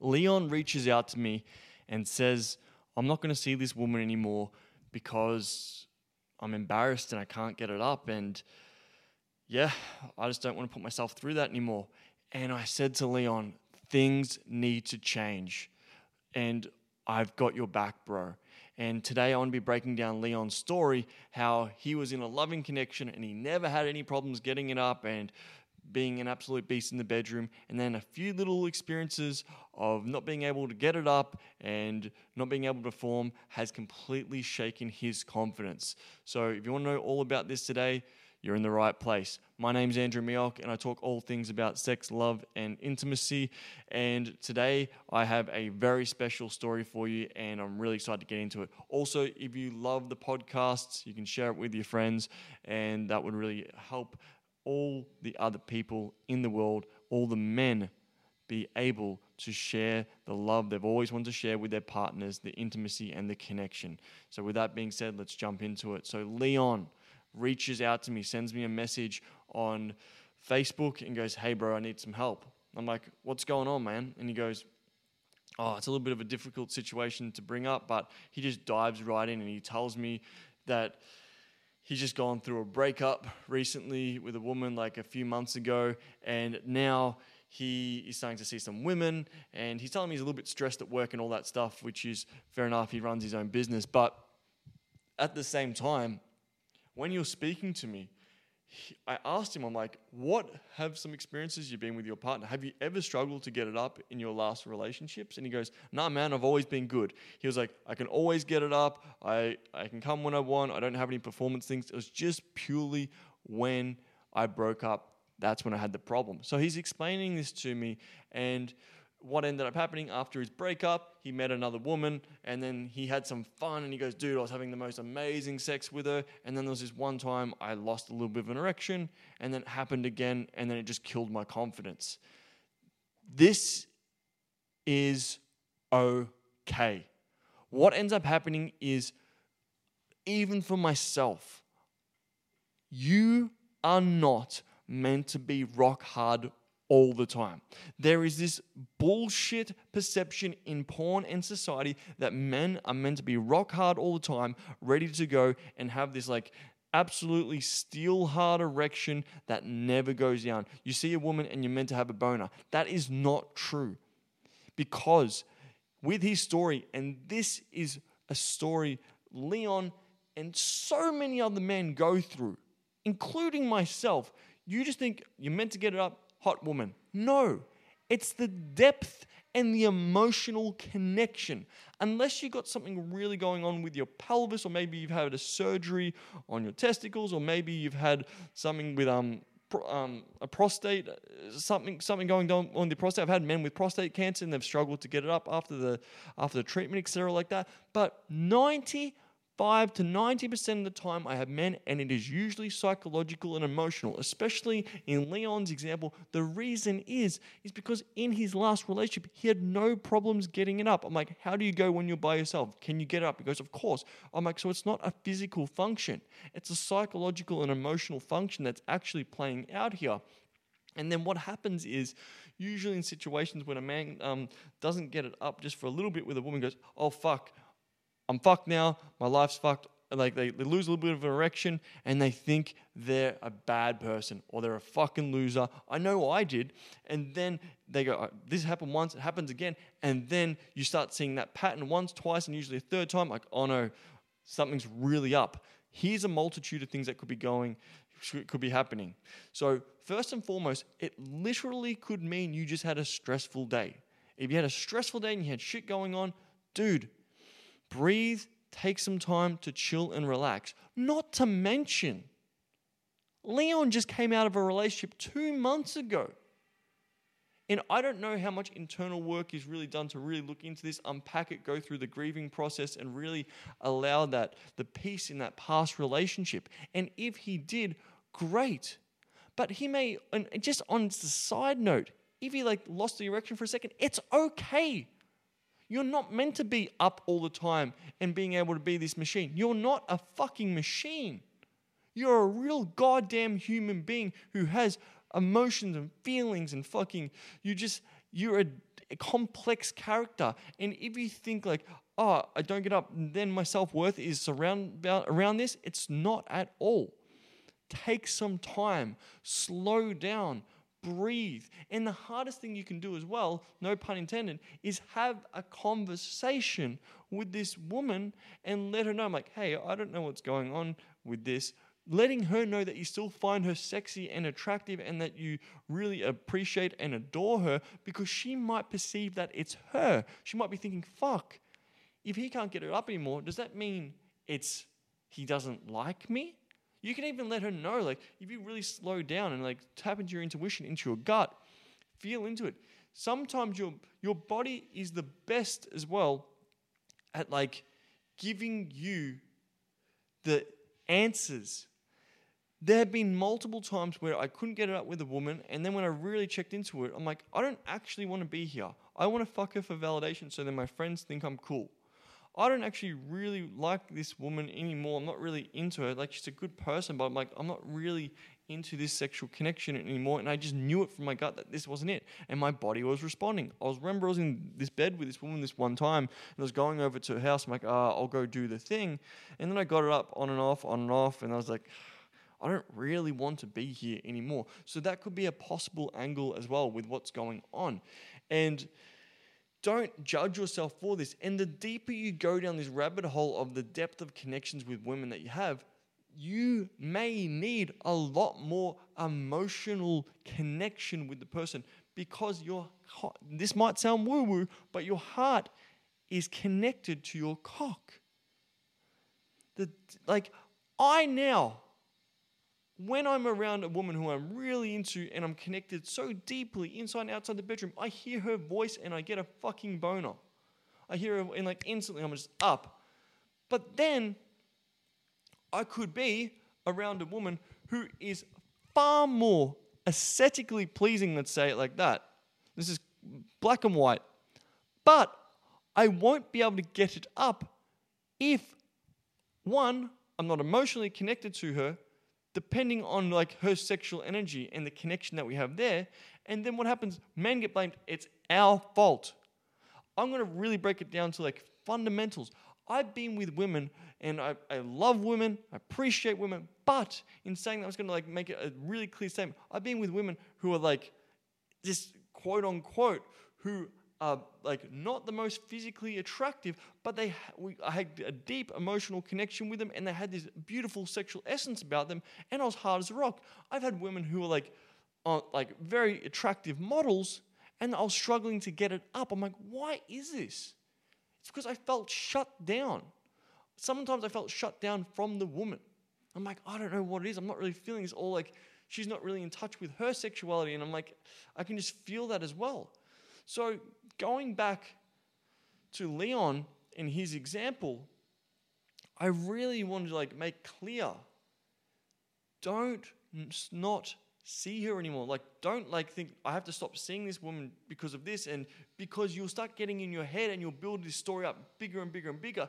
Leon reaches out to me and says, I'm not going to see this woman anymore because I'm embarrassed and I can't get it up. And yeah, I just don't want to put myself through that anymore. And I said to Leon, things need to change. And I've got your back, bro. And today I want to be breaking down Leon's story, how he was in a loving connection and he never had any problems getting it up and being an absolute beast in the bedroom, and then a few little experiences of not being able to get it up and not being able to perform has completely shaken his confidence. So, if you want to know all about this today, you're in the right place. My name's Andrew Mioch, and I talk all things about sex, love, and intimacy. And today I have a very special story for you, and I'm really excited to get into it. Also, if you love the podcasts, you can share it with your friends, and that would really help all the other people in the world, all the men, be able to share the love they've always wanted to share with their partners, the intimacy and the connection. So, with that being said, let's jump into it. So, Leon reaches out to me, sends me a message on Facebook and goes, Hey, bro, I need some help. I'm like, What's going on, man? And he goes, Oh, it's a little bit of a difficult situation to bring up, but he just dives right in and he tells me that he's just gone through a breakup recently with a woman like a few months ago, and now he is starting to see some women, and he's telling me he's a little bit stressed at work and all that stuff, which is fair enough. He runs his own business, but at the same time, when you're speaking to me, I asked him, I'm like, what have some experiences you've been with your partner? Have you ever struggled to get it up in your last relationships? And he goes, nah, man, I've always been good. He was like, I can always get it up. I, I can come when I want. I don't have any performance things. It was just purely when I broke up. That's when I had the problem. So he's explaining this to me. And what ended up happening after his breakup, he met another woman and then he had some fun and he goes, Dude, I was having the most amazing sex with her. And then there was this one time I lost a little bit of an erection and then it happened again and then it just killed my confidence. This is okay. What ends up happening is, even for myself, you are not meant to be rock hard all the time. There is this bullshit perception in porn and society that men are meant to be rock hard all the time, ready to go, and have this like absolutely steel hard erection that never goes down. You see a woman and you're meant to have a boner. That is not true. Because with his story, and this is a story Leon and so many other men go through, including myself, you just think you're meant to get it up, hot woman. No, it's the depth and the emotional connection. Unless you've got something really going on with your pelvis, or maybe you've had a surgery on your testicles, or maybe you've had something with um, um, a prostate, uh, something something going on on the prostate. I've had men with prostate cancer and they've struggled to get it up after the after the treatment, etc., like that. But ninety 5 to 90% of the time, I have men, and it is usually psychological and emotional. Especially in Leon's example, the reason is is because in his last relationship, he had no problems getting it up. I'm like, how do you go when you're by yourself? Can you get up? He goes, of course. I'm like, so it's not a physical function; it's a psychological and emotional function that's actually playing out here. And then what happens is, usually in situations when a man um, doesn't get it up just for a little bit with a woman, goes, oh fuck I'm fucked now. My life's fucked. Like they, they lose a little bit of erection and they think they're a bad person or they're a fucking loser. I know I did. And then they go, oh, this happened once, it happens again. And then you start seeing that pattern once, twice, and usually a third time, like, oh no, something's really up. Here's a multitude of things that could be going, could be happening. So, first and foremost, it literally could mean you just had a stressful day. If you had a stressful day and you had shit going on, dude, breathe, take some time to chill and relax. Not to mention, Leon just came out of a relationship two months ago. And I don't know how much internal work is really done to really look into this, unpack it, go through the grieving process, and really allow that the peace in that past relationship. And if he did, great. But he may, and just on the side note, if he like lost the erection for a second, it's okay. You're not meant to be up all the time and being able to be this machine. You're not a fucking machine. You're a real goddamn human being who has emotions and feelings and fucking, you just, you're a, a complex character. And if you think like, oh, I don't get up, then my self worth is surround around this, it's not at all. Take some time, slow down, breathe. And the hardest thing you can do as well, no pun intended, is have a conversation with this woman and let her know, I'm like, hey, I don't know what's going on with this. Letting her know that you still find her sexy and attractive and that you really appreciate and adore her because she might perceive that it's her. She might be thinking, fuck, if he can't get her up anymore, does that mean it's he doesn't like me? You can even let her know, like, if you really slow down and like tap into your intuition, into your gut, feel into it. Sometimes your your body is the best as well at like giving you the answers. There have been multiple times where I couldn't get it up with a woman, and then when I really checked into it, I'm like, I don't actually want to be here. I want to fuck her for validation so that my friends think I'm cool. I don't actually really like this woman anymore. I'm not really into her. Like she's a good person, but I'm like I'm not really into this sexual connection anymore. And I just knew it from my gut that this wasn't it. And my body was responding. I was remember I was in this bed with this woman this one time, and I was going over to her house. I'm like, ah, I'll go do the thing. And then I got it up on and off, on and off, and I was like. I don't really want to be here anymore. So that could be a possible angle as well with what's going on. And don't judge yourself for this. And the deeper you go down this rabbit hole of the depth of connections with women that you have, you may need a lot more emotional connection with the person because your this might sound woo woo, but your heart is connected to your cock. The like I now when I'm around a woman who I'm really into and I'm connected so deeply inside and outside the bedroom, I hear her voice and I get a fucking boner. I hear her and like instantly I'm just up. But then I could be around a woman who is far more aesthetically pleasing, let's say it like that. This is black and white. But I won't be able to get it up if, one, I'm not emotionally connected to her, depending on like her sexual energy and the connection that we have there. And then what happens? Men get blamed. It's our fault. I'm to really break it down to like fundamentals. I've been with women and I, I love women, I appreciate women, but in saying that, I was to like make it a really clear statement. I've been with women who are like, just quote unquote, who are like not the most physically attractive, but they we, I had a deep emotional connection with them, and they had this beautiful sexual essence about them, and I was hard as a rock. I've had women who are like, uh, like very attractive models, and I was struggling to get it up. I'm like, why is this? It's because I felt shut down. Sometimes I felt shut down from the woman. I'm like, I don't know what it is. I'm not really feeling this. All like, she's not really in touch with her sexuality. And I'm like, I can just feel that as well. So going back to Leon and his example, I really wanted to like make clear don't not see her anymore. Like, don't like think I have to stop seeing this woman because of this, and because you'll start getting in your head and you'll build this story up bigger and bigger and bigger.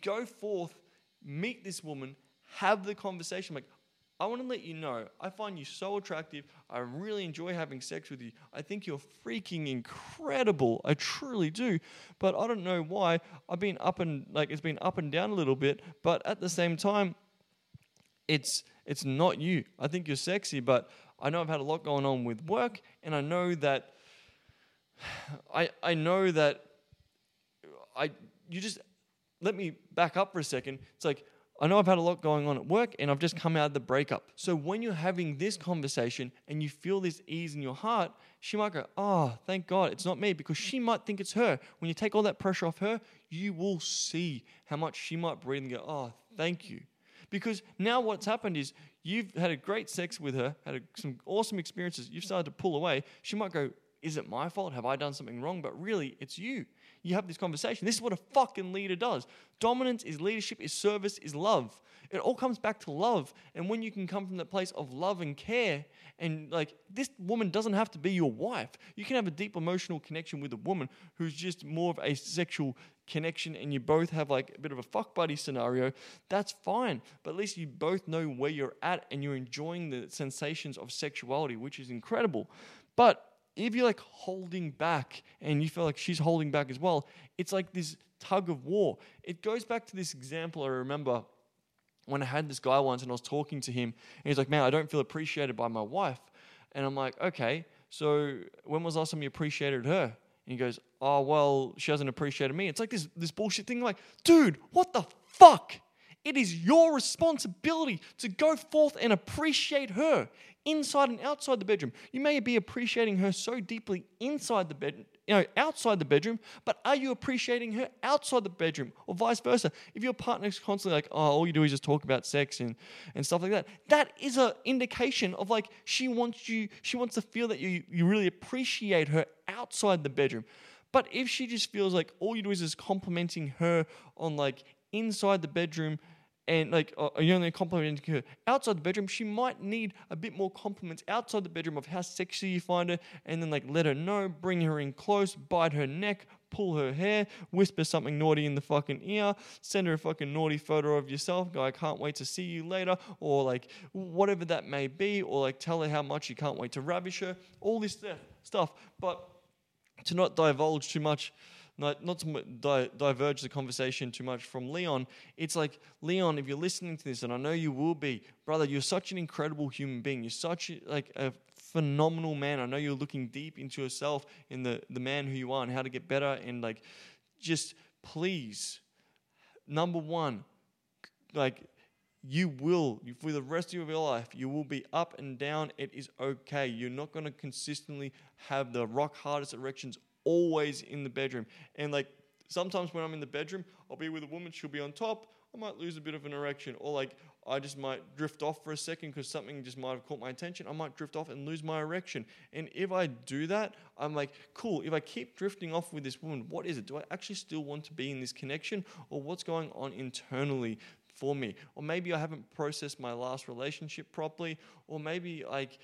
Go forth, meet this woman, have the conversation. Like, I want to let you know, I find you so attractive. I really enjoy having sex with you. I think you're freaking incredible. I truly do. But I don't know why. I've been up and like it's been up and down a little bit, but at the same time, it's it's not you. I think you're sexy, but I know I've had a lot going on with work, and I know that I I know that I you just let me back up for a second. It's like I know I've had a lot going on at work and I've just come out of the breakup. So when you're having this conversation and you feel this ease in your heart, she might go, Oh, thank God, it's not me, because she might think it's her. When you take all that pressure off her, you will see how much she might breathe and go, Oh, thank you. Because now what's happened is you've had a great sex with her, had a, some awesome experiences, you've started to pull away. She might go, Is it my fault? Have I done something wrong? But really, it's you. You have this conversation. This is what a fucking leader does. Dominance is leadership, is service, is love. It all comes back to love. And when you can come from that place of love and care, and like this woman doesn't have to be your wife. You can have a deep emotional connection with a woman who's just more of a sexual connection and you both have like a bit of a fuck buddy scenario, that's fine. But at least you both know where you're at and you're enjoying the sensations of sexuality, which is incredible. But if you're like holding back and you feel like she's holding back as well, it's like this tug of war. It goes back to this example I remember when I had this guy once and I was talking to him, and he's like, Man, I don't feel appreciated by my wife. And I'm like, Okay, so when was the last time you appreciated her? And he goes, Oh, well, she hasn't appreciated me. It's like this, this bullshit thing, like, dude, what the fuck? It is your responsibility to go forth and appreciate her inside and outside the bedroom. You may be appreciating her so deeply inside the bed, you know, outside the bedroom, but are you appreciating her outside the bedroom or vice versa? If your partner's constantly like, oh, all you do is just talk about sex and, and stuff like that, that is an indication of like she wants you, she wants to feel that you, you really appreciate her outside the bedroom. But if she just feels like all you do is just complimenting her on like inside the bedroom and like uh, you only complimenting her outside the bedroom, she might need a bit more compliments outside the bedroom of how sexy you find her, and then like let her know, bring her in close, bite her neck, pull her hair, whisper something naughty in the fucking ear, send her a fucking naughty photo of yourself, go, I can't wait to see you later, or like whatever that may be, or like tell her how much you can't wait to ravish her, all this stuff. But to not divulge too much not, not to di- diverge the conversation too much from Leon, it's like, Leon, if you're listening to this, and I know you will be, brother, you're such an incredible human being. You're such like a phenomenal man. I know you're looking deep into yourself in the, the man who you are and how to get better. And like, just please, number one, like, you will for the rest of your life you will be up and down it is okay you're not going to consistently have the rock hardest erections always in the bedroom. And like sometimes when I'm in the bedroom, I'll be with a woman, she'll be on top. I might lose a bit of an erection, or like I just might drift off for a second because something just might have caught my attention. I might drift off and lose my erection. And if I do that, I'm like, cool, if I keep drifting off with this woman, what is it? Do I actually still want to be in this connection, or what's going on internally for me? Or maybe I haven't processed my last relationship properly, or maybe like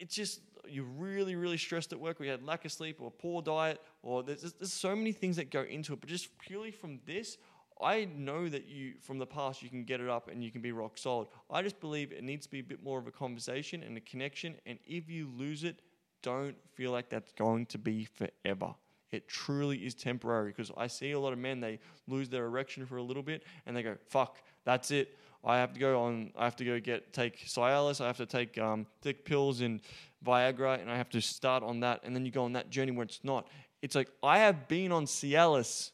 it's just you're really, really stressed at work, or you had lack of sleep, or poor diet, or there's, there's so many things that go into it. But just purely from this, I know that you, from the past, you can get it up and you can be rock solid. I just believe it needs to be a bit more of a conversation and a connection. And if you lose it, don't feel like that's going to be forever. It truly is temporary because I see a lot of men, they lose their erection for a little bit and they go, fuck, that's it. I have to go on. I have to go get take Cialis. I have to take um, thick pills and Viagra, and I have to start on that. And then you go on that journey where it's not. It's like I have been on Cialis,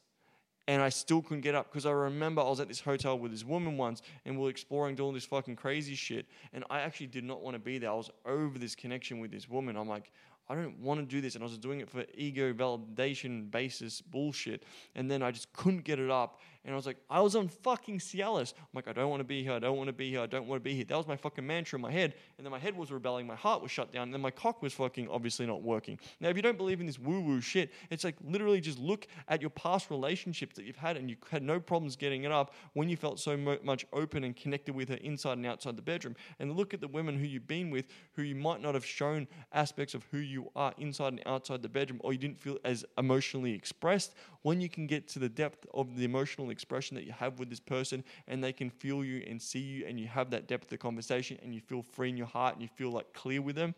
and I still couldn't get up because I remember I was at this hotel with this woman once, and we are exploring, doing this fucking crazy shit. And I actually did not want to be there. I was over this connection with this woman. I'm like, I don't want to do this. And I was doing it for ego validation basis bullshit. And then I just couldn't get it up. And I was like, I was on fucking Cialis. I'm like, I don't want to be here. I don't want to be here. I don't want to be here. That was my fucking mantra in my head. And then my head was rebelling. My heart was shut down. And then my cock was fucking obviously not working. Now, if you don't believe in this woo woo shit, it's like literally just look at your past relationships that you've had and you had no problems getting it up when you felt so mo- much open and connected with her inside and outside the bedroom. And look at the women who you've been with who you might not have shown aspects of who you are inside and outside the bedroom or you didn't feel as emotionally expressed. When you can get to the depth of the emotional expression that you have with this person and they can feel you and see you and you have that depth of conversation and you feel free in your heart and you feel like clear with them,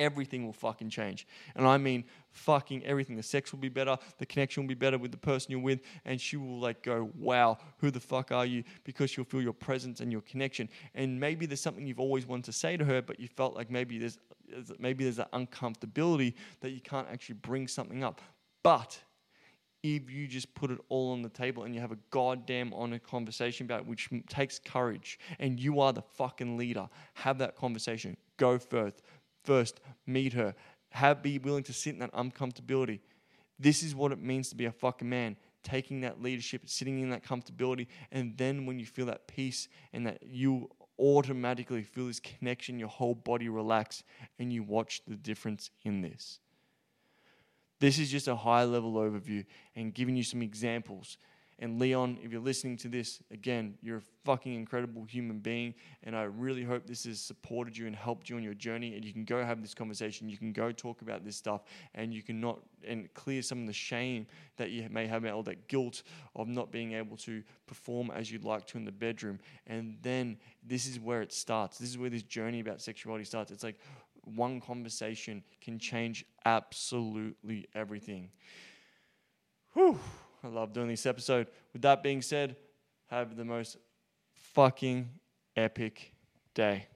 everything will fucking change. And I mean fucking everything. The sex will be better, the connection will be better with the person you're with, and she will like go, Wow, who the fuck are you? Because she'll feel your presence and your connection. And maybe there's something you've always wanted to say to her, but you felt like maybe there's maybe there's an uncomfortability that you can't actually bring something up. But if you just put it all on the table and you have a goddamn honest conversation about it, which takes courage, and you are the fucking leader, have that conversation. Go first. First, meet her. Have be willing to sit in that uncomfortability. This is what it means to be a fucking man. Taking that leadership, sitting in that comfortability, and then when you feel that peace and that you automatically feel this connection, your whole body relax, and you watch the difference in this. This is just a high level overview and giving you some examples. And Leon, if you're listening to this, again, you're a fucking incredible human being. And I really hope this has supported you and helped you on your journey. And you can go have this conversation. You can go talk about this stuff and you can not and clear some of the shame that you may have or that guilt of not being able to perform as you'd like to in the bedroom. And then this is where it starts. This is where this journey about sexuality starts. It's like one conversation can change absolutely everything. Whew, I love doing this episode. With that being said, have the most fucking epic day.